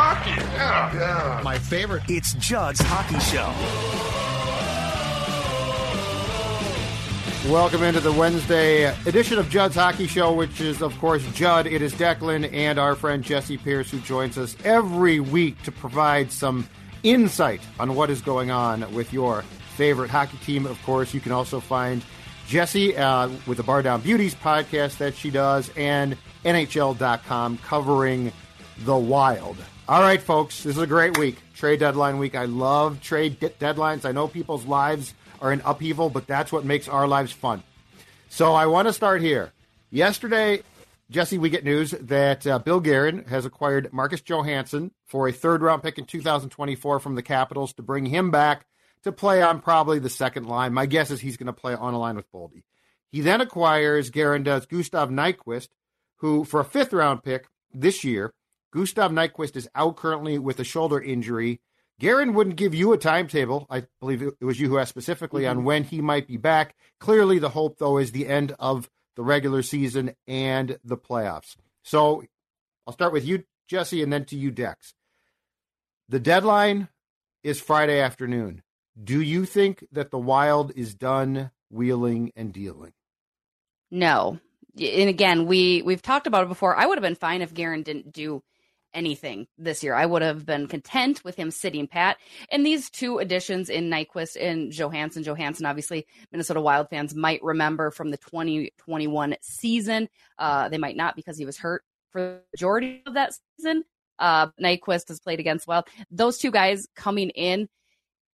Hockey, yeah, yeah. My favorite. It's Judd's Hockey Show. Welcome into the Wednesday edition of Judd's Hockey Show, which is, of course, Judd. It is Declan and our friend Jesse Pierce who joins us every week to provide some insight on what is going on with your favorite hockey team. Of course, you can also find Jesse uh, with the Bar Down Beauties podcast that she does and NHL.com covering the Wild. All right, folks, this is a great week. Trade deadline week. I love trade de- deadlines. I know people's lives are in upheaval, but that's what makes our lives fun. So I want to start here. Yesterday, Jesse, we get news that uh, Bill Guerin has acquired Marcus Johansson for a third round pick in 2024 from the Capitals to bring him back to play on probably the second line. My guess is he's going to play on a line with Boldy. He then acquires, Guerin does, Gustav Nyquist, who, for a fifth round pick this year, Gustav Nyquist is out currently with a shoulder injury. Guerin wouldn't give you a timetable. I believe it was you who asked specifically mm-hmm. on when he might be back. Clearly, the hope, though, is the end of the regular season and the playoffs. So I'll start with you, Jesse, and then to you, Dex. The deadline is Friday afternoon. Do you think that the Wild is done wheeling and dealing? No. And again, we we've talked about it before. I would have been fine if Guerin didn't do anything this year. I would have been content with him sitting pat. And these two additions in Nyquist and Johansson, Johansson, obviously, Minnesota Wild fans might remember from the 2021 season. Uh, they might not because he was hurt for the majority of that season. Uh, Nyquist has played against Wild. Those two guys coming in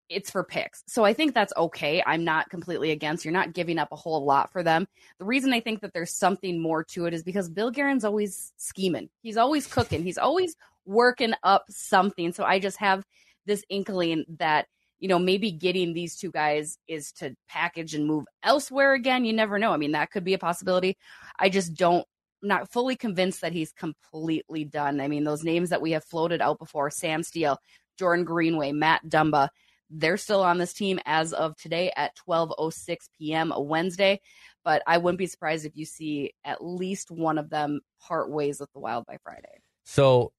it's for picks. So I think that's okay. I'm not completely against. You're not giving up a whole lot for them. The reason I think that there's something more to it is because Bill Guerin's always scheming. He's always cooking. He's always working up something. So I just have this inkling that you know maybe getting these two guys is to package and move elsewhere again. You never know. I mean that could be a possibility. I just don't not fully convinced that he's completely done. I mean, those names that we have floated out before, Sam Steel, Jordan Greenway, Matt Dumba, they're still on this team as of today at 12:06 p.m. Wednesday, but I wouldn't be surprised if you see at least one of them part ways with the Wild by Friday. So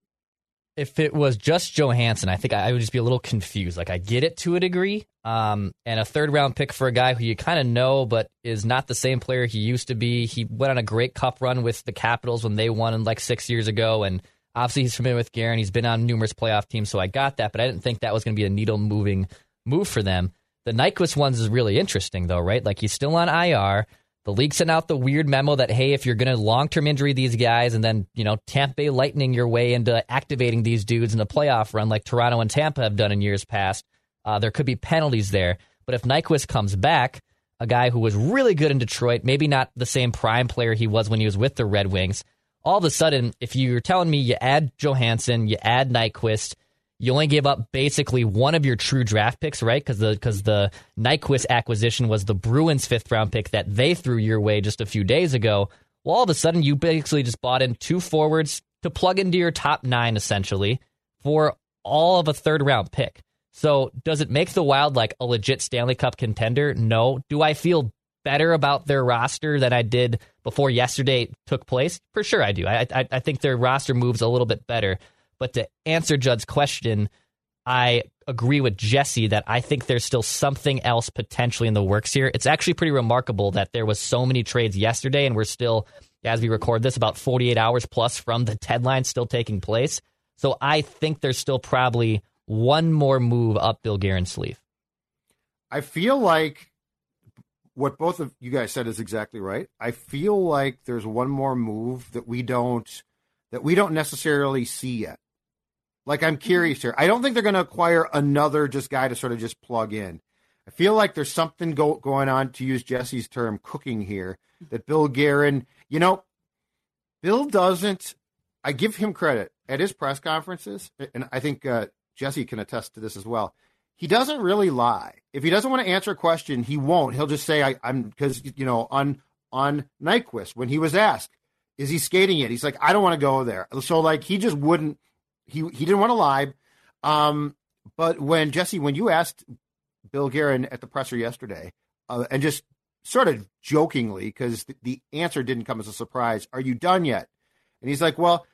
if it was just Johansson, I think I would just be a little confused. Like I get it to a degree, um, and a third round pick for a guy who you kind of know, but is not the same player he used to be. He went on a great cup run with the Capitals when they won like six years ago, and obviously he's familiar with Guerin. He's been on numerous playoff teams, so I got that, but I didn't think that was going to be a needle moving move for them. The Nyquist ones is really interesting, though, right? Like he's still on IR. The league sent out the weird memo that hey, if you're going to long term injury these guys, and then you know Tampa Bay Lightning your way into activating these dudes in the playoff run, like Toronto and Tampa have done in years past, uh, there could be penalties there. But if Nyquist comes back, a guy who was really good in Detroit, maybe not the same prime player he was when he was with the Red Wings, all of a sudden, if you're telling me you add Johansson, you add Nyquist, you only gave up basically one of your true draft picks, right? Because the because the Nyquist acquisition was the Bruins' fifth round pick that they threw your way just a few days ago. Well, all of a sudden, you basically just bought in two forwards to plug into your top nine, essentially, for all of a third round pick. So, does it make the Wild like a legit Stanley Cup contender? No. Do I feel better about their roster than I did before yesterday took place? For sure, I do. I I, I think their roster moves a little bit better. But to answer Judd's question, I agree with Jesse that I think there's still something else potentially in the works here. It's actually pretty remarkable that there was so many trades yesterday, and we're still, as we record this, about 48 hours plus from the deadline still taking place. So I think there's still probably one more move up Bill Guerin's sleeve. I feel like what both of you guys said is exactly right. I feel like there's one more move that we don't that we don't necessarily see yet. Like I'm curious here. I don't think they're going to acquire another just guy to sort of just plug in. I feel like there's something go, going on, to use Jesse's term, cooking here. That Bill Guerin, you know, Bill doesn't. I give him credit at his press conferences, and I think uh, Jesse can attest to this as well. He doesn't really lie. If he doesn't want to answer a question, he won't. He'll just say, I, am because you know on on Nyquist when he was asked, is he skating it? He's like, I don't want to go there. So like he just wouldn't. He he didn't want to lie. Um, but when Jesse, when you asked Bill Guerin at the presser yesterday, uh, and just sort of jokingly, because the, the answer didn't come as a surprise, are you done yet? And he's like, well,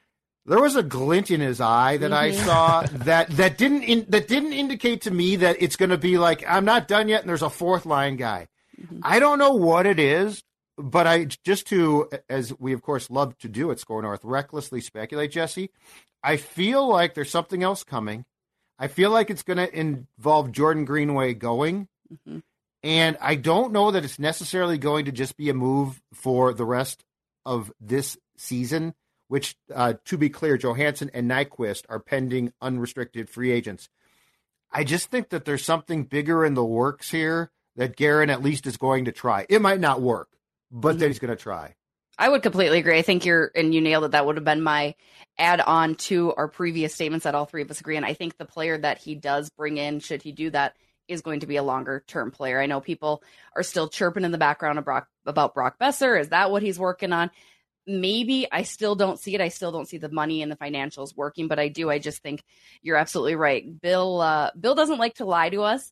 there was a glint in his eye that mm-hmm. I saw that that didn't in, that didn't indicate to me that it's going to be like I'm not done yet, and there's a fourth line guy. Mm-hmm. I don't know what it is, but I just to as we of course love to do at Score North, recklessly speculate, Jesse. I feel like there's something else coming. I feel like it's going to involve Jordan Greenway going. Mm-hmm. And I don't know that it's necessarily going to just be a move for the rest of this season, which, uh, to be clear, Johansson and Nyquist are pending unrestricted free agents. I just think that there's something bigger in the works here that Guerin at least is going to try. It might not work, but mm-hmm. that he's going to try. I would completely agree. I think you're, and you nailed it. That would have been my add on to our previous statements that all three of us agree. And I think the player that he does bring in, should he do that, is going to be a longer term player. I know people are still chirping in the background Brock, about Brock Boeser. Is that what he's working on? Maybe I still don't see it. I still don't see the money and the financials working, but I do. I just think you're absolutely right. Bill, uh, Bill doesn't like to lie to us,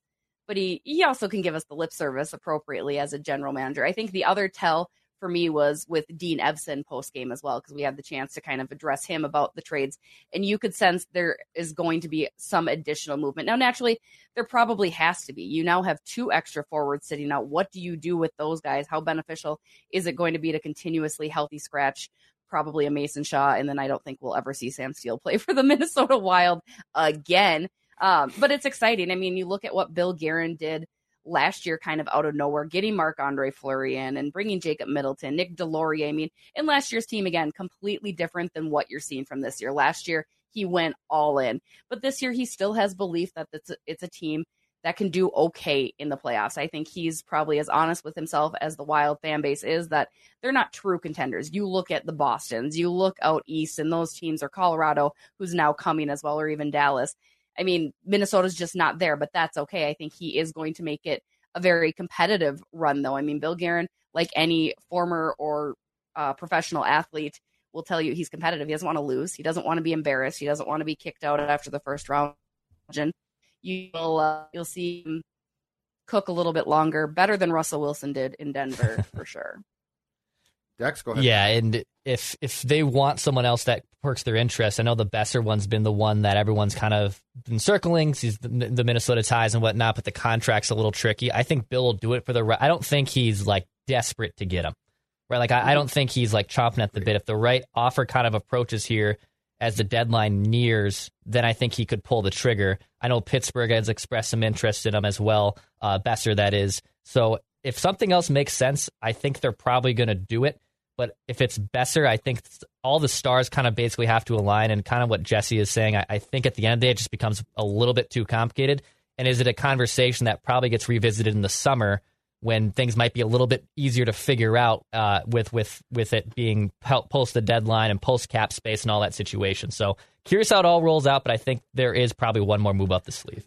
but he, he also can give us the lip service appropriately as a general manager. I think the other tell for me was with Dean Evason post game as well, because we had the chance to kind of address him about the trades. And you could sense there is going to be some additional movement. Now, naturally, there probably has to be. You now have two extra forwards sitting out. What do you do with those guys? How beneficial is it going to be to continuously healthy scratch? Probably a Mason Shaw, and then I don't think we'll ever see Sam Steel play for the Minnesota Wild again. Um, but it's exciting. I mean, you look at what Bill Guerin did last year kind of out of nowhere, getting Marc Andre Fleury in and bringing Jacob Middleton, Nick Deslauriers. I mean, in last year's team, again, completely different than what you're seeing from this year. Last year, he went all in, but this year, he still has belief that it's a, it's a team that can do okay in the playoffs. I think he's probably as honest with himself as the Wild fan base is that they're not true contenders. You look at the Bostons, you look out east, and those teams are Colorado, who's now coming as well, or even Dallas. I mean, Minnesota's just not there, but that's okay. I think he is going to make it a very competitive run, though. I mean, Bill Guerin, like any former or uh, professional athlete, will tell you he's competitive. He doesn't want to lose. He doesn't want to be embarrassed. He doesn't want to be kicked out after the first round. You'll uh, you'll see him cook a little bit longer, better than Russell Wilson did in Denver for sure. Dex, go ahead. Yeah, and if if they want someone else that perks their interest, I know the Boeser one's been the one that everyone's kind of been circling. He's the, the Minnesota ties and whatnot, but the contract's a little tricky. I think Bill will do it for the. right. I don't think he's like desperate to get him. Right, like I, I don't think he's like chomping at the bit. If the right offer kind of approaches here as the deadline nears, then I think he could pull the trigger. I know Pittsburgh has expressed some interest in him as well, uh, Boeser that is. So if something else makes sense, I think they're probably going to do it. But if it's Boeser, I think all the stars kind of basically have to align. And kind of what Jesse is saying, I, I think at the end of the day, it just becomes a little bit too complicated. And is it a conversation that probably gets revisited in the summer when things might be a little bit easier to figure out uh, with with with it being post the deadline and post cap space and all that situation? So curious how it all rolls out, but I think there is probably one more move up the sleeve.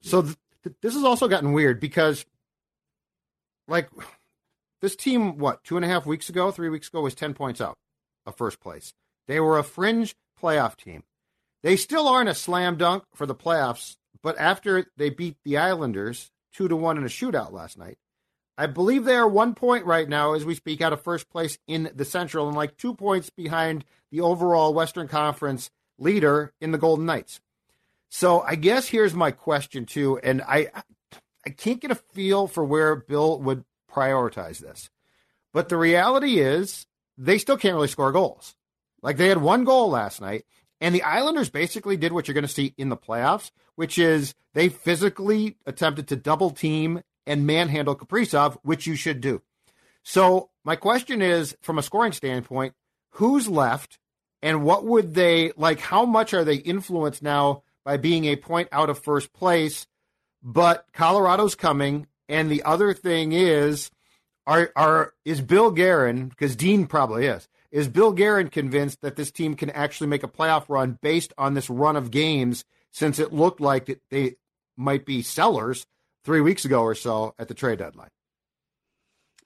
So th- this has also gotten weird because, like, this team, what, two and a half weeks ago, three weeks ago, was 10 points out of first place. They were a fringe playoff team. They still aren't a slam dunk for the playoffs, but after they beat the Islanders two to one in a shootout last night, I believe they are one point right now as we speak out of first place in the Central and like two points behind the overall Western Conference leader in the Golden Knights. So I guess here's my question too, and I I can't get a feel for where Bill would prioritize this. But the reality is, they still can't really score goals. Like they had one goal last night, and the Islanders basically did what you're going to see in the playoffs, which is they physically attempted to double team and manhandle Kaprizov, which you should do. So my question is, from a scoring standpoint, who's left, and what would they like? How much are they influenced now by being a point out of first place? But Colorado's coming, and the other thing is, are are is Bill Guerin because Dean probably is. Is Bill Guerin convinced that this team can actually make a playoff run based on this run of games since it looked like that they might be sellers three weeks ago or so at the trade deadline.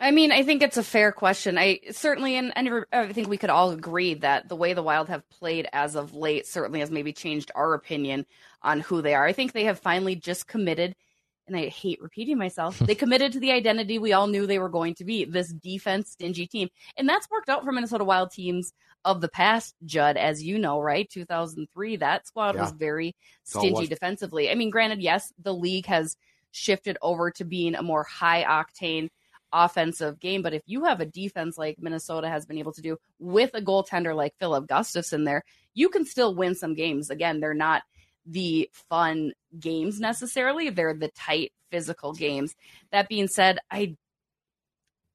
I mean, I think it's a fair question. I certainly, and, and I think we could all agree that the way the Wild have played as of late certainly has maybe changed our opinion on who they are. I think they have finally just committed, and I hate repeating myself, they committed to the identity we all knew they were going to be this defense stingy team. And that's worked out for Minnesota Wild teams of the past, Judd, as you know, right? 2003, that squad yeah. was very stingy defensively. I mean, granted, yes, the league has shifted over to being a more high octane offensive game. But if you have a defense like Minnesota has been able to do with a goaltender like Filip Gustavsson there, you can still win some games. Again, they're not the fun games necessarily. They're the tight physical games. That being said, I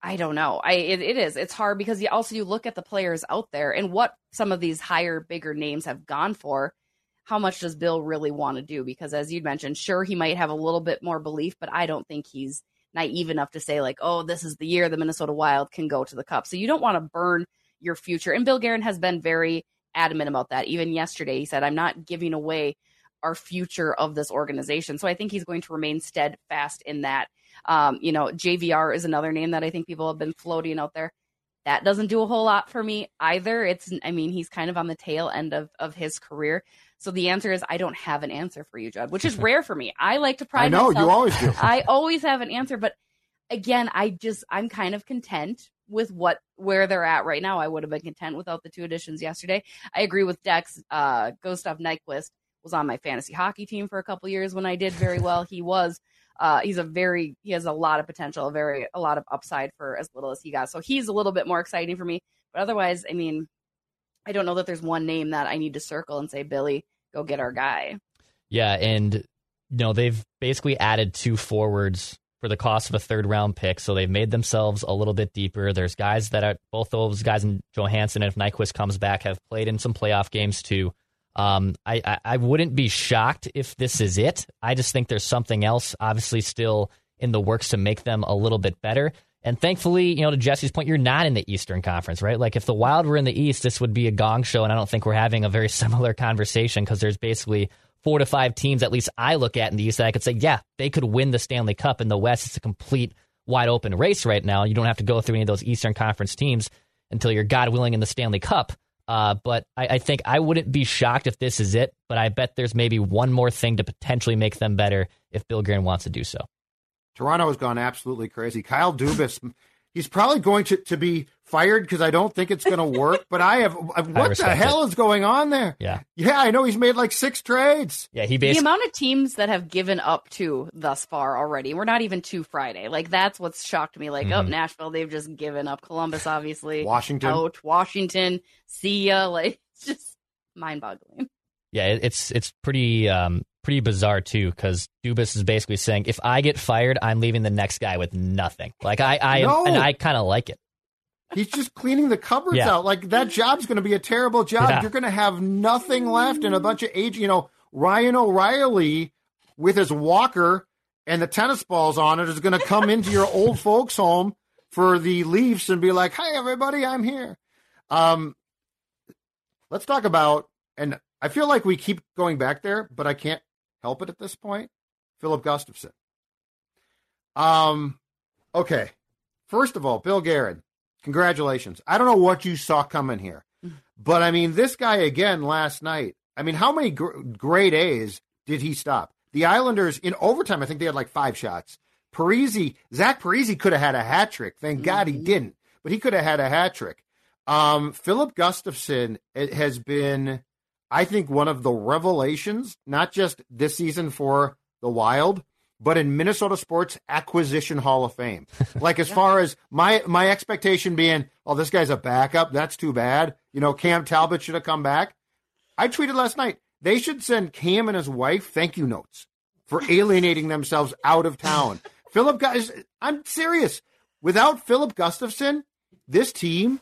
I don't know. I it, it is. It's hard because you also you look at the players out there and what some of these higher, bigger names have gone for. How much does Bill really want to do? Because as you mentioned, sure he might have a little bit more belief, but I don't think he's naive enough to say like, oh, this is the year the Minnesota Wild can go to the Cup. So you don't want to burn your future. And Bill Guerin has been very adamant about that. Even yesterday, he said, I'm not giving away our future of this organization. So I think he's going to remain steadfast in that. Um, you know, JVR is another name that I think people have been floating out there. That doesn't do a whole lot for me either. It's, I mean, he's kind of on the tail end of, of his career. So the answer is I don't have an answer for you, Judd, which is rare for me. I like to pride I know myself. you always do. I always have an answer, but again, I just I'm kind of content with what where they're at right now. I would have been content without the two additions yesterday. I agree with Dex. Uh, Gustav Nyquist was on my fantasy hockey team for a couple years when I did very well. he was. Uh, he's a very he has a lot of potential, a very a lot of upside for as little as he got. So he's a little bit more exciting for me. But otherwise, I mean, I don't know that there's one name that I need to circle and say, Billy, go get our guy. Yeah, and you know they've basically added two forwards for the cost of a third round pick, so they've made themselves a little bit deeper. There's guys that are both those guys and Johansson, and if Nyquist comes back, have played in some playoff games too. Um, I, I, I wouldn't be shocked if this is it. I just think there's something else, obviously, still in the works to make them a little bit better. And thankfully, you know, to Jesse's point, you're not in the Eastern Conference, right? Like if the Wild were in the East, this would be a gong show. And I don't think we're having a very similar conversation because there's basically four to five teams, at least I look at in the East, that I could say, yeah, they could win the Stanley Cup. In the West, it's a complete wide open race right now. You don't have to go through any of those Eastern Conference teams until you're God willing in the Stanley Cup. Uh, but I, I, think I wouldn't be shocked if this is it. But I bet there's maybe one more thing to potentially make them better if Bill Guerin wants to do so. Toronto has gone absolutely crazy. Kyle Dubas, he's probably going to, to be fired because I don't think it's going to work. But I have what I the hell it. is going on there? Yeah, yeah, I know he's made like six trades. Yeah, he basically the amount of teams that have given up to thus far already. We're not even to Friday. Like that's what's shocked me. Like oh, mm-hmm. oh, Nashville, they've just given up. Columbus, obviously, Washington, out. Washington, see ya. Like it's just mind boggling. Yeah, it's it's pretty um, pretty bizarre too because Dubas is basically saying if I get fired, I'm leaving the next guy with nothing. Like I, I no. and I kind of like it. He's just cleaning the cupboards yeah. out. Like that job's going to be a terrible job. Yeah. You're going to have nothing left and a bunch of age. You know, Ryan O'Reilly with his walker and the tennis balls on it is going to come into your old folks' home for the Leafs and be like, "Hi, everybody, I'm here." Um, let's talk about, and I feel like we keep going back there, but I can't help it at this point. Filip Gustavsson. Um, okay. First of all, Bill Guerin, congratulations. I don't know what you saw coming here, but I mean, this guy again last night. I mean, how many gr- grade A's did he stop? The Islanders in overtime, I think they had like five shots. Parise, Zach Parise could have had a hat trick. Thank God he mm-hmm. didn't, but he could have had a hat trick. Um, Filip Gustavsson has been I think one of the revelations, not just this season for the Wild, but in Minnesota sports acquisition Hall of Fame. Like as yeah. far as my my expectation being, oh, this guy's a backup. That's too bad. You know, Cam Talbot should have come back. I tweeted last night. They should send Cam and his wife thank you notes for alienating themselves out of town. Filip, guys, I'm serious. Without Filip Gustavsson, this team,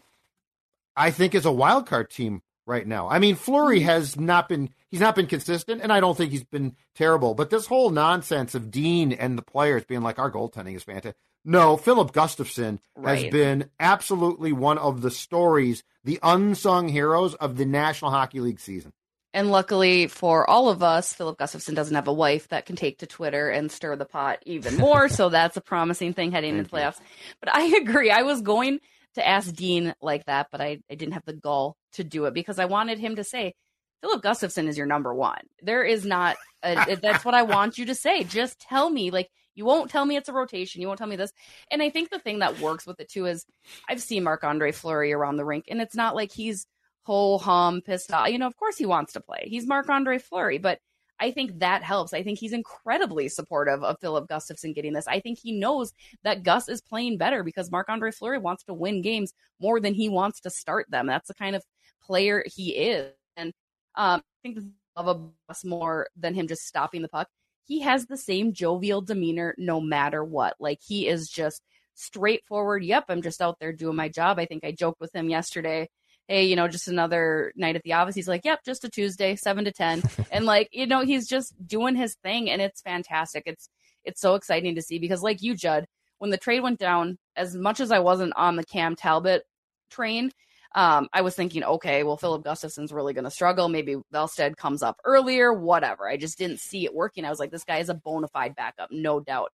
I think, is a wild card team right now. I mean, Fleury hmm. has not been he's not been consistent, and I don't think he's been terrible. But this whole nonsense of Dean and the players being like our goaltending is fantastic. No, Filip Gustavsson right. has been absolutely one of the stories, the unsung heroes of the National Hockey League season. And luckily for all of us, Filip Gustavsson doesn't have a wife that can take to Twitter and stir the pot even more. so that's a promising thing heading into the playoffs. But I agree. I was going to ask Dean like that, but I, I didn't have the gall to do it because I wanted him to say, Filip Gustavsson is your number one. There is not, a, that's what I want you to say. Just tell me, like, you won't tell me it's a rotation. You won't tell me this. And I think the thing that works with it too is I've seen Marc Andre Fleury around the rink, and it's not like he's whole hum pissed off. You know, of course he wants to play. He's Marc Andre Fleury, but I think that helps. I think he's incredibly supportive of Filip Gustavsson getting this. I think he knows that Gus is playing better because Marc Andre Fleury wants to win games more than he wants to start them. That's the kind of player he is. And um, I think of a Gus more than him just stopping the puck. He has the same jovial demeanor no matter what. Like he is just straightforward. Yep, I'm just out there doing my job. I think I joked with him yesterday hey, you know, just another night at the office. He's like, yep, just a Tuesday, seven to 10. and like, you know, he's just doing his thing and it's fantastic. It's, it's so exciting to see because like you, Judd, when the trade went down, as much as I wasn't on the Cam Talbot train, um, I was thinking, okay, well, Filip Gustavsson's really going to struggle. Maybe Wallstedt comes up earlier, whatever. I just didn't see it working. I was like, this guy is a bona fide backup, no doubt.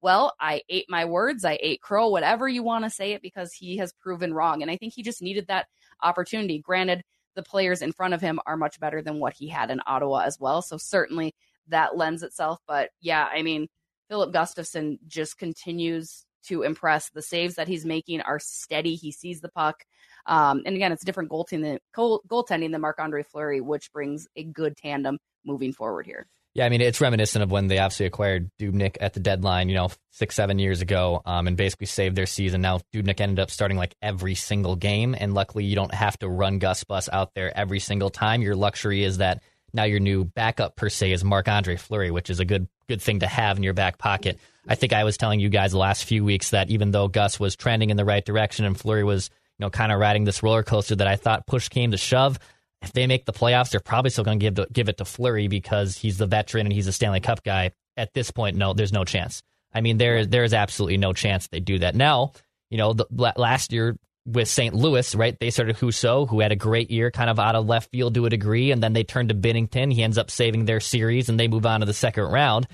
Well, I ate my words. I ate crow, whatever you want to say it, because he has proven wrong. And I think he just needed that opportunity. Granted, the players in front of him are much better than what he had in Ottawa as well. So certainly that lends itself. But yeah, I mean, Filip Gustavsson just continues to impress. The saves that he's making are steady. He sees the puck. Um, and again, it's different goaltending, goaltending than Marc Andre Fleury, which brings a good tandem moving forward here. Yeah, I mean, it's reminiscent of when they obviously acquired Dubnyk at the deadline, you know, six, seven years ago, um, and basically saved their season. Now, Dubnyk ended up starting like every single game, and luckily you don't have to run Gus Bus out there every single time. Your luxury is that now your new backup per se is Marc Andre Fleury, which is a good good thing to have in your back pocket. I think I was telling you guys the last few weeks that even though Gus was trending in the right direction and Fleury was, you know, kind of riding this roller coaster that I thought push came to shove if they make the playoffs, they're probably still going to give give it to Fleury because he's the veteran and he's a Stanley Cup guy. At this point, no, there's no chance. I mean, there there is absolutely no chance they do that. Now, you know, the, last year with St. Louis, right? They started Husso, who had a great year, kind of out of left field to a degree, and then they turned to Binnington. He ends up saving their series, and they move on to the second round.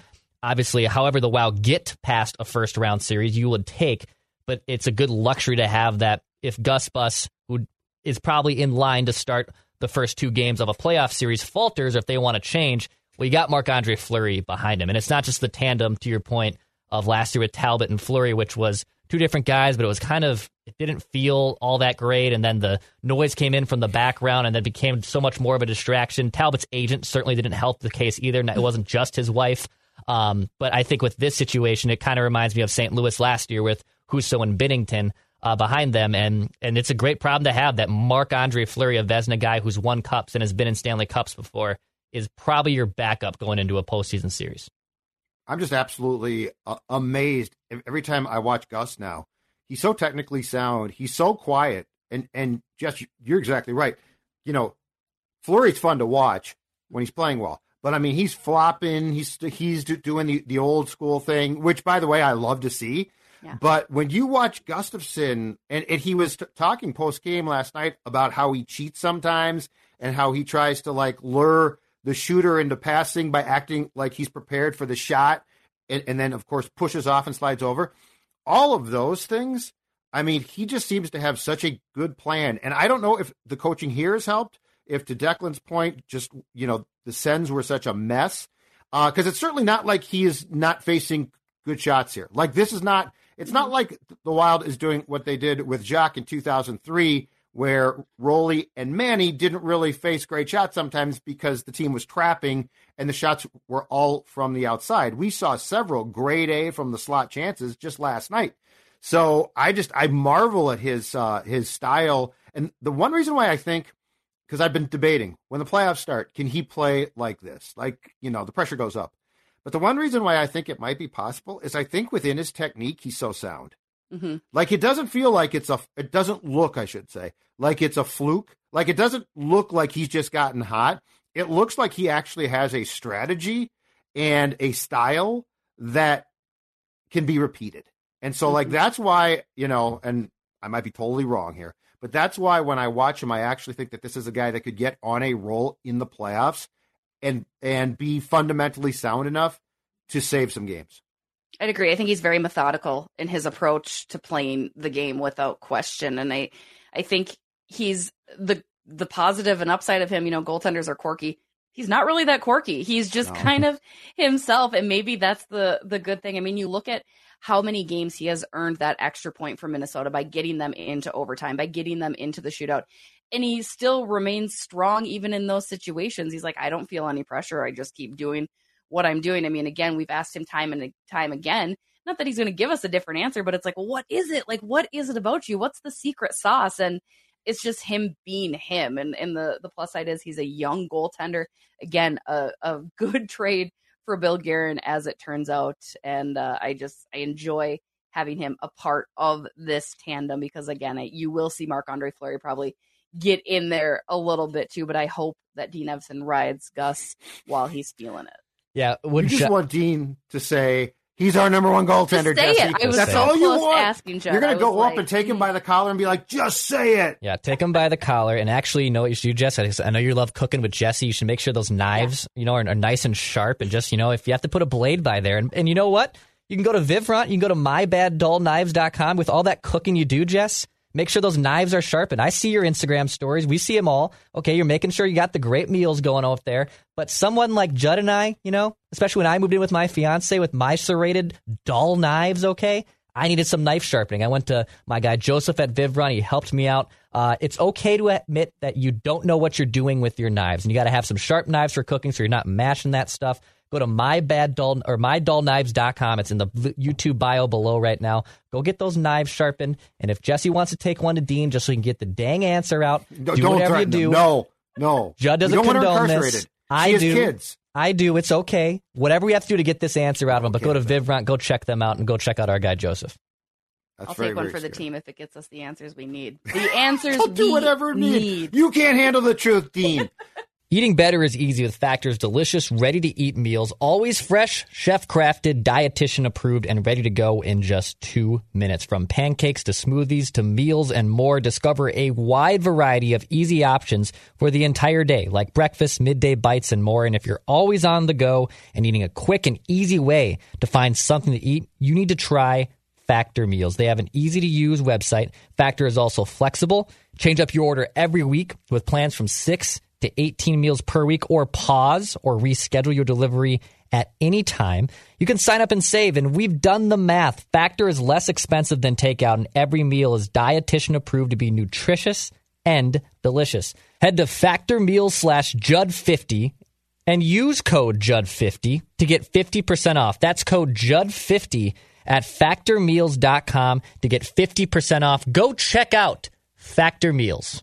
Obviously, however the Wild get past a first round series, you would take, but it's a good luxury to have that if Gus Bus, who is probably in line to start the first two games of a playoff series falters, or if they want to change, you got Marc Andre Fleury behind him. And it's not just the tandem, to your point, of last year with Talbot and Fleury, which was two different guys, but it was kind of, it didn't feel all that great. And then the noise came in from the background and then became so much more of a distraction. Talbot's agent certainly didn't help the case either. It wasn't just his wife. Um, but I think with this situation, it kind of reminds me of St. Louis last year with Husso and Binnington uh, behind them, and and it's a great problem to have that Marc Andre Fleury, a Vezina guy who's won cups and has been in Stanley Cups before, is probably your backup going into a postseason series. I'm just absolutely uh, amazed every time I watch Gus now. He's so technically sound. He's so quiet, and and just you're exactly right. You know, Fleury's fun to watch when he's playing well. But I mean, he's flopping. He's he's doing the, the old school thing, which, by the way, I love to see. But when you watch Gustavsson, and, and he was t- talking post game last night about how he cheats sometimes and how he tries to like lure the shooter into passing by acting like he's prepared for the shot, and, and then of course pushes off and slides over. All of those things. I mean, he just seems to have such a good plan, and I don't know if the coaching here has helped. If to Declan's point, just you know, the Sens were such a mess because uh, it's certainly not like he is not facing good shots here. Like this is not it's not like the Wild is doing what they did with Jacques in 2003, where Roley and Manny didn't really face great shots sometimes because the team was trapping and the shots were all from the outside. We saw several grade A from the slot chances just last night. So I just I marvel at his uh, his style, and the one reason why I think because I've been debating when the playoffs start, can he play like this? Like you know, the pressure goes up. But the one reason why I think it might be possible is I think within his technique, he's so sound. Mm-hmm. Like it doesn't feel like it's a, it doesn't look, I should say, like it's a fluke. Like it doesn't look like he's just gotten hot. It looks like he actually has a strategy and a style that can be repeated. And so, mm-hmm. like, that's why, you know, and I might be totally wrong here, But that's why when I watch him, I actually think that this is a guy that could get on a roll in the playoffs and and be fundamentally sound enough to save some games. I'd agree. I think he's very methodical in his approach to playing the game without question. And I I think he's the the positive and upside of him, you know, goaltenders are quirky. He's not really that quirky. He's just no. kind of himself. And maybe that's the the good thing. I mean, you look at how many games he has earned that extra point for Minnesota by getting them into overtime, by getting them into the shootout. And he still remains strong even in those situations. He's like, I don't feel any pressure. I just keep doing what I'm doing. I mean, again, we've asked him time and time again. Not that he's going to give us a different answer, but it's like, what is it? Like, what is it about you? What's the secret sauce? And it's just him being him. And and the the plus side is he's a young goaltender. Again, a, a good trade for Bill Guerin, as it turns out. And uh, I just I enjoy having him a part of this tandem because again, I, you will see Marc Andre Fleury probably get in there a little bit too. But I hope that Dean Evason rides Gus while he's feeling it. Yeah, you just sh- want Dean to say he's our number one goaltender. Just say Jesse. it. That's all you want. Asking You're gonna go like, up and take him by mm. the collar and be like, "Just say it." Yeah, take him by the collar and actually, you know what you should do, Jesse? I know you love cooking with Jesse. You should make sure those knives, yeah. you know, are, are, nice and sharp. And just you know, if you have to put a blade by there, and, and you know what, you can go to Vivfront. You can go to mybaddullknives.com With all that cooking you do, Jess, Make sure those knives are sharpened. I see your Instagram stories. We see them all. Okay, you're making sure you got the great meals going off there. But someone like Judd and I, you know, especially when I moved in with my fiance with my serrated dull knives, okay, I needed some knife sharpening. I went to my guy Joseph at Vivrun. He helped me out. Uh, it's okay to admit that you don't know what you're doing with your knives, and you got to have some sharp knives for cooking so you're not mashing that stuff. Go to mybadddull or mydullknives.com. It's in the YouTube bio below right now. Go get those knives sharpened. And if Jesse wants to take one to Dean just so he can get the dang answer out, do don't whatever you do. Them. No, no. Judd doesn't don't condone this. I do. kids. I do. It's okay. Whatever we have to do to get this answer out of him. But go to Vivrant, go check them out, and go check out our guy Joseph. That's I'll very, take one for scary. the team if it gets us the answers we need. The answers I'll do whatever need. need. You can't handle the truth, Dean. Eating better is easy with Factor's delicious, ready to eat meals, always fresh, chef crafted, dietitian approved, and ready to go in just two minutes. From pancakes to smoothies to meals and more, discover a wide variety of easy options for the entire day, like breakfast, midday bites, and more. And if you're always on the go and needing a quick and easy way to find something to eat, you need to try Factor meals. They have an easy to use website. Factor is also flexible. Change up your order every week with plans from six to 18 meals per week or pause or reschedule your delivery at any time. You can sign up and save, and we've done the math. Factor is less expensive than takeout, and every meal is dietitian approved to be nutritious and delicious. Head to Factor Meals slash Judd50 and use code Judd50 to get 50% off. That's code Judd50 at factormeals.com to get 50% off. Go check out Factor Meals.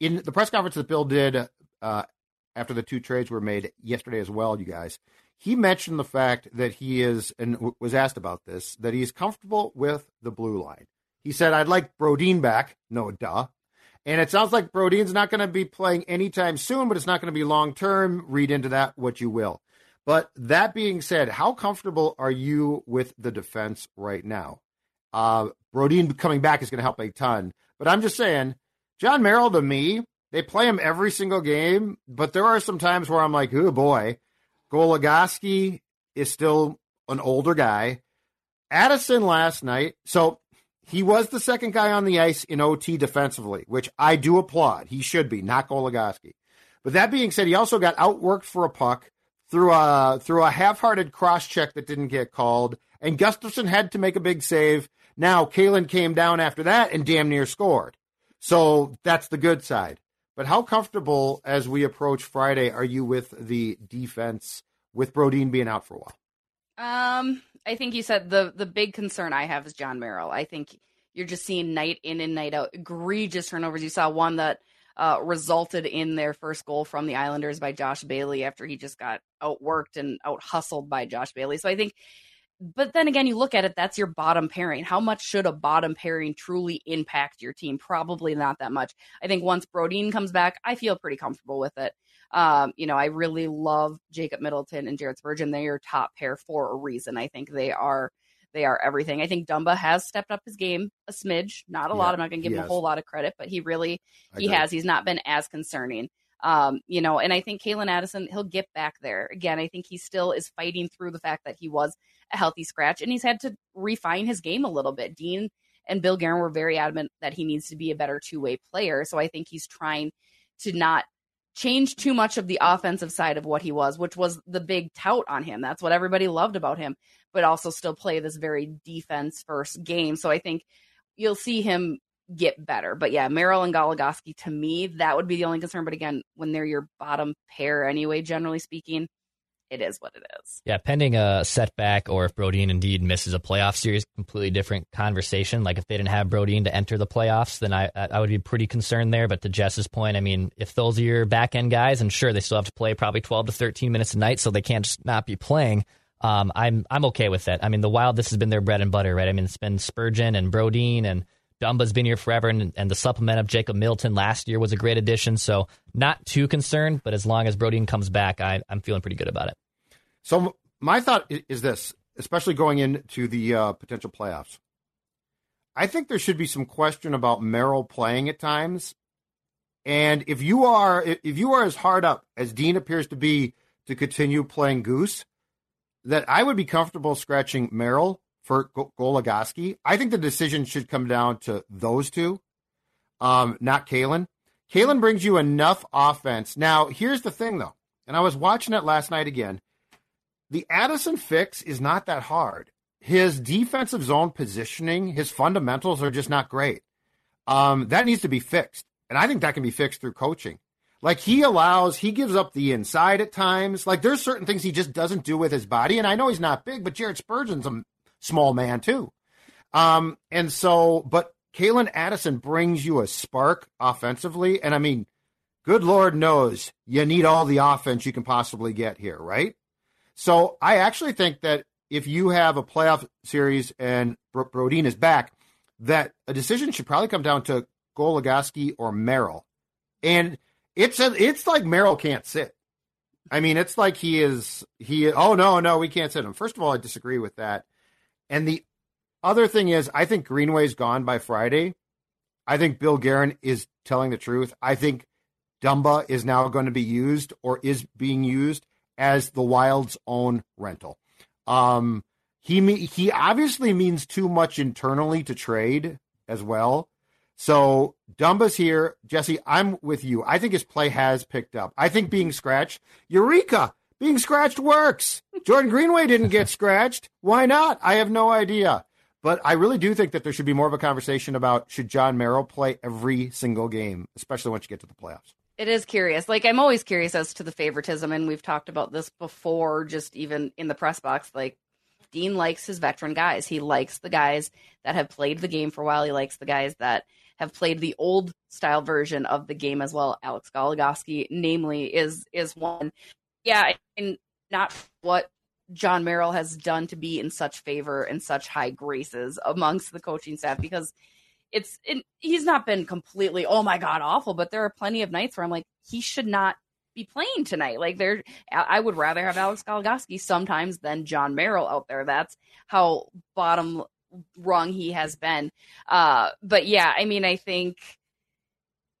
in the press conference that Bill did uh, after the two trades were made yesterday as well, you guys, he mentioned the fact that he is and was asked about this that he's comfortable with the blue line. He said, "I'd like Brodin back." No, duh. And it sounds like Brodin's not going to be playing anytime soon, but it's not going to be long term. Read into that what you will. But that being said, how comfortable are you with the defense right now? Uh, Brodin coming back is going to help a ton. But I'm just saying, Jon Merrill to me, they play him every single game, but there are some times where I'm like, oh boy, Goligoski is still an older guy. Addison last night, so he was the second guy on the ice in OT defensively, which I do applaud. He should be, not Goligoski. But that being said, he also got outworked for a puck through a through a half-hearted cross check that didn't get called, and Gustavsson had to make a big save. Now Calen came down after that and damn near scored. So that's the good side. But how comfortable as we approach Friday are you with the defense with Brodin being out for a while? Um, I think you said the the big concern I have is Jon Merrill. I think you're just seeing night in and night out egregious turnovers. You saw one that uh, resulted in their first goal from the Islanders by Josh Bailey after he just got outworked and out hustled by Josh Bailey. So I think, but then again, you look at it, that's your bottom pairing. How much should a bottom pairing truly impact your team? Probably not that much. I think once Brodin comes back, I feel pretty comfortable with it. Um, you know, I really love Jacob Middleton and Jared Spurgeon. They are top pair for a reason. I think they are they are everything. I think Dumba has stepped up his game a smidge, not a yeah, lot. I'm not going to give him has. a whole lot of credit, but he really he has. He's not been as concerning. Um, you know, and I think Calen Addison, he'll get back there. Again, I think he still is fighting through the fact that he was a healthy scratch and he's had to refine his game a little bit. Dean and Bill Guerin were very adamant that he needs to be a better two way player. So I think he's trying to not change too much of the offensive side of what he was, which was the big tout on him. That's what everybody loved about him, but also still play this very defense first game. So I think you'll see him get better. But yeah, Merrill and Goligoski to me, that would be the only concern. But again, when they're your bottom pair anyway, generally speaking, it is what it is. Yeah, pending a setback or if Brodin indeed misses a playoff series, completely different conversation. Like if they didn't have Brodin to enter the playoffs, then I I would be pretty concerned there. But to Jess's point, I mean, if those are your back end guys, and sure they still have to play probably twelve to thirteen minutes a night, so they can't just not be playing. Um, I'm I'm okay with that. I mean, the Wild, this has been their bread and butter, right? I mean, it's been Spurgeon and Brodin and Dumba's been here forever, and, and the supplement of Jacob Middleton last year was a great addition. So not too concerned, but as long as Brodin comes back, I, I'm feeling pretty good about it. So my thought is this, especially going into the uh, potential playoffs. I think there should be some question about Merrill playing at times. And if you are if you are as hard up as Dean appears to be to continue playing Goose, that I would be comfortable scratching Merrill for Goligoski. I think the decision should come down to those two, um, not Calen. Calen brings you enough offense. Now, here's the thing, though, and I was watching it last night again the Addison fix is not that hard. His defensive zone positioning, his fundamentals are just not great. Um, that needs to be fixed. And I think that can be fixed through coaching. Like he allows, he gives up the inside at times. Like there's certain things he just doesn't do with his body. And I know he's not big, but Jared Spurgeon's a small man too. Um, and so, but Calen Addison brings you a spark offensively. And I mean, good Lord knows you need all the offense you can possibly get here, right? So I actually think that if you have a playoff series and Brodin is back, that a decision should probably come down to Goligoski or Merrill. And it's a, it's like Merrill can't sit. I mean, it's like he is he. Oh no, no, we can't sit him. First of all, I disagree with that. And the other thing is, I think Greenway's gone by Friday. I think Bill Guerin is telling the truth. I think Dumba is now going to be used or is being used as the Wild's own rental. Um, he he obviously means too much internally to trade as well. So Dumba's here, Jesse. I'm with you. I think his play has picked up. I think being scratched, Eureka, being scratched works. Jordan Greenway didn't get scratched. Why not? I have no idea. But I really do think that there should be more of a conversation about should Jon Merrill play every single game, especially once you get to the playoffs. It is curious. Like I'm always curious as to the favoritism, and we've talked about this before, just even in the press box. Like Dean likes his veteran guys. He likes the guys that have played the game for a while. He likes the guys that have played the old style version of the game as well. Alex Goligoski, namely, is is one. Yeah, and not what Jon Merrill has done to be in such favor and such high graces amongst the coaching staff because it's it, he's not been completely oh my god awful, but there are plenty of nights where I'm like he should not be playing tonight. Like there, I would rather have Alex Goligoski sometimes than Jon Merrill out there. That's how bottom rung he has been. Uh, but yeah, I mean, I think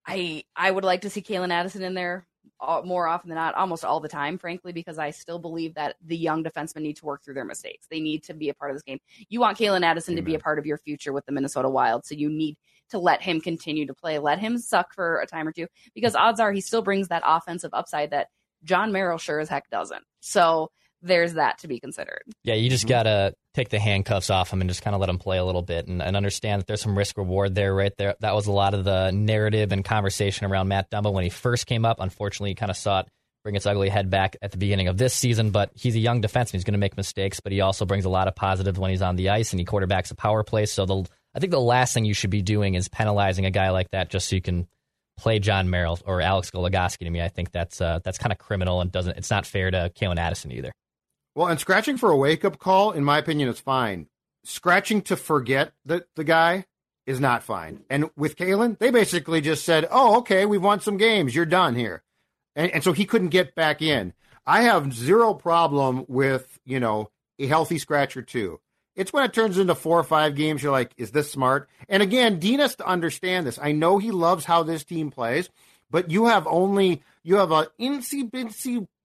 I I would like to see Calen Addison in there more often than not, almost all the time, frankly, because I still believe that the young defensemen need to work through their mistakes. They need to be a part of this game. You want Calen Addison Amen. to be a part of your future with the Minnesota Wild, so you need to let him continue to play. Let him suck for a time or two, because odds are he still brings that offensive upside that Jon Merrill sure as heck doesn't. So there's that to be considered. Yeah, you just gotta take the handcuffs off him and just kind of let him play a little bit and, and, understand that there's some risk reward there, right there. That was a lot of the narrative and conversation around Matt Dumba when he first came up. Unfortunately, you kind of saw it bring its ugly head back at the beginning of this season, but he's a young defenseman. He's going to make mistakes, but he also brings a lot of positives when he's on the ice and he quarterbacks a power play. So the I think the last thing you should be doing is penalizing a guy like that just so you can play Jon Merrill or Alex Goligoski to me. I think that's uh, that's kind of criminal and doesn't. It's not fair to Calen Addison either. Well, and scratching for a wake up call, in my opinion, is fine. Scratching to forget the, the guy is not fine. And with Calen, they basically just said, oh, okay, we've won some games. You're done here. And, and so he couldn't get back in. I have zero problem with, you know, a healthy scratch or two. It's when it turns into four or five games, you're like, is this smart? And again, Dean has to understand this. I know he loves how this team plays, but you have only, you have an incy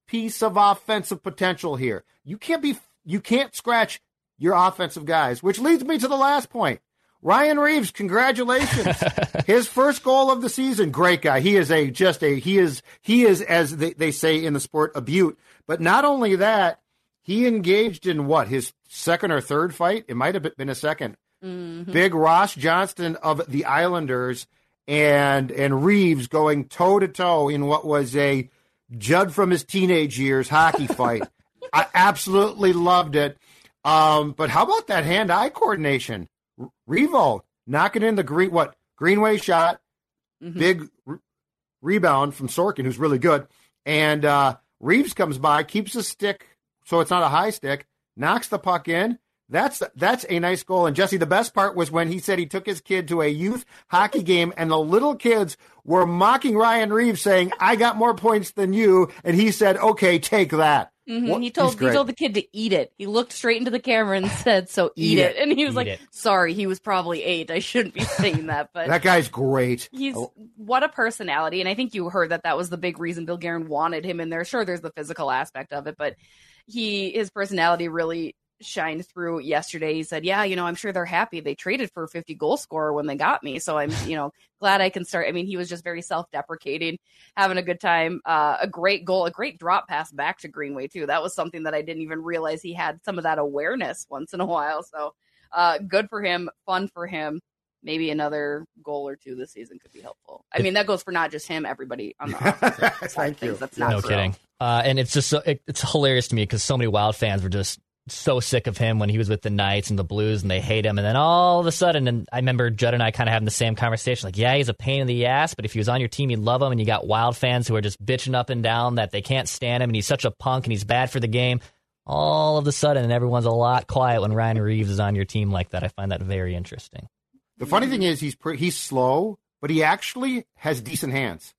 piece of offensive potential here. You can't be, you can't scratch your offensive guys, which leads me to the last point. Ryan Reaves, congratulations. His first goal of the season. Great guy. He is a just a he is he is as they, they say in the sport a beaut. But not only that, he engaged in what his second or third fight. It might have been a 2nd Mm-hmm. Big Ross Johnston of the Islanders and and Reeves going toe to toe in what was a Judd from his teenage years hockey fight. I absolutely loved it. Um, but how about that hand-eye coordination? Revo knocking in the green what Greenway shot, Mm-hmm. big re- rebound from Sorokin, who's really good, and uh, Reaves comes by, keeps the stick so it's not a high stick, knocks the puck in. That's that's a nice goal. And Jesse, the best part was when he said he took his kid to a youth hockey game, and the little kids were mocking Ryan Reaves, saying, "I got more points than you," and he said, "Okay, take that." Mhm. He told he told the kid to eat it. He looked straight into the camera and said, "So eat, Eat it. it. And he was Eat like, it. "Sorry, he was probably eight. I shouldn't be saying that." But that guy's great. he's Oh, what a personality, and I think you heard that that was the big reason Bill Guerin wanted him in there. Sure, there's the physical aspect of it, but he his personality really shined through yesterday. He said, "Yeah, you know, I'm sure they're happy. They traded for a 50 goal scorer when they got me, so I'm, you know, glad I can start." I mean, he was just very self-deprecating, having a good time. Uh, a great goal, a great drop pass back to Greenway too. That was something that I didn't even realize he had some of that awareness once in a while. So, uh, good for him, fun for him. Maybe another goal or two this season could be helpful. I mean, that goes for not just him, everybody on the offensive side Thank you. That's not no so. kidding. Uh, and it's just so, it, it's hilarious to me because so many Wild fans were just so sick of him when he was with the Knights and the Blues, and they hate him. And then all of a sudden, and I remember Judd and I kind of having the same conversation. Like, yeah, he's a pain in the ass, but if he was on your team, you'd love him. And you got Wild fans who are just bitching up and down that they can't stand him, and he's such a punk, and he's bad for the game. All of a sudden, and everyone's a lot quiet when Ryan Reaves is on your team like that. I find that very interesting. The funny thing is, he's pre- he's slow, but he actually has decent hands.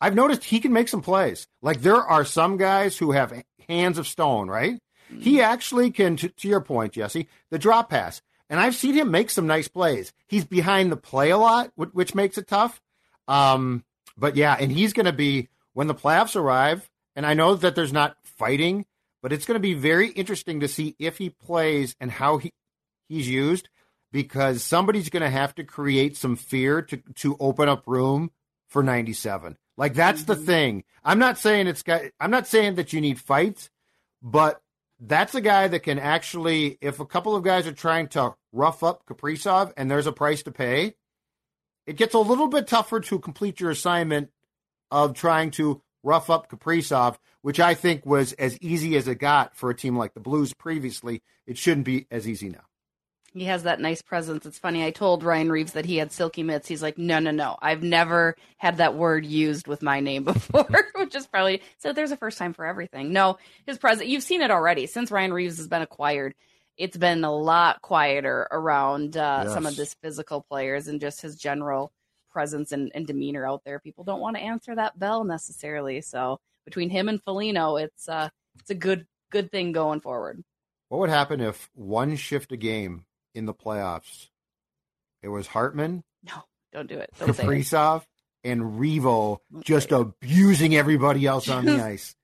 I've noticed he can make some plays. Like there are some guys who have hands of stone, right? He actually can, to, to your point, Jesse, the drop pass. And I've seen him make some nice plays. He's behind the play a lot, wh- which makes it tough. Um, but yeah, and he's going to be when the playoffs arrive. And I know that there's not fighting, but it's going to be very interesting to see if he plays and how he he's used because somebody's going to have to create some fear to to open up room for 97. Like that's the thing. I'm not saying it's got I'm not saying that you need fights, but that's a guy that can actually if a couple of guys are trying to rough up Kaprizov and there's a price to pay, it gets a little bit tougher to complete your assignment of trying to rough up Kaprizov, which I think was as easy as it got for a team like the Blues previously. It shouldn't be as easy now. He has that nice presence. It's funny. I told Ryan Reaves that he had silky mitts. He's like, no, no, no. I've never had that word used with my name before, which is probably so. There's a first time for everything. No, his presence. You've seen it already since Ryan Reaves has been acquired. It's been a lot quieter around uh, some of Yes. this physical players and just his general presence and, and demeanor out there. People don't want to answer that bell necessarily. So between him and Foligno, it's uh, it's a good good thing going forward. What would happen if one shift a game in the playoffs, it was Hartman, No, don't do it. Don't say it. Kaprizov, and Revo just abusing everybody else on the ice?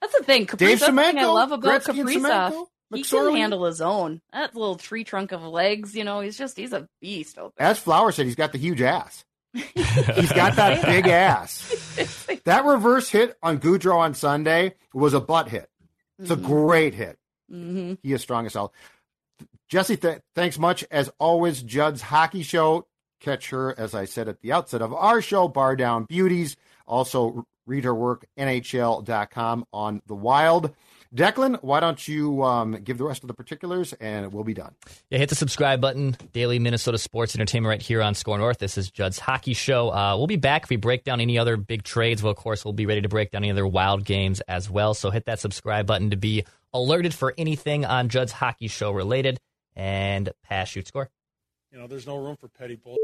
That's the thing. Kaprizov, Dave thing I love about Gretzky Kaprizov. He can handle his own. That little tree trunk of legs, you know, he's just he's a beast there. As Flower said, he's got the huge ass. He's got that big ass. That reverse hit on Gaudreau on Sunday was a butt hit. It's a great hit. hmm He is strong as hell. Jesse, th- thanks much. As always, Judd's Hockey Show. Catch her, as I said at the outset of our show, Bar Down Beauties. Also, read her work, NHL.com on the Wild. Declan, why don't you um, give the rest of the particulars and we'll be done. Yeah, hit the subscribe button. Daily Minnesota sports entertainment right here on SKOR North. This is Judd's Hockey Show. Uh, we'll be back if we break down any other big trades. Well, of course, we'll be ready to break down any other wild games as well. So hit that subscribe button to be alerted for anything on Judd's Hockey Show related. And pass, shoot, score. You know, there's no room for petty bull